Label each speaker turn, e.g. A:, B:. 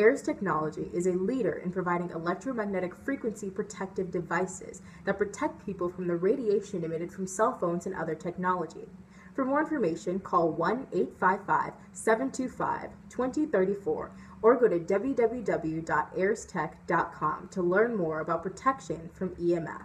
A: Aires Technology is a leader in providing electromagnetic frequency protective devices that protect people from the radiation emitted from cell phones and other technology. For more information, call 1 855 725 2034 or go to www.airestech.com to learn more about protection from EMF.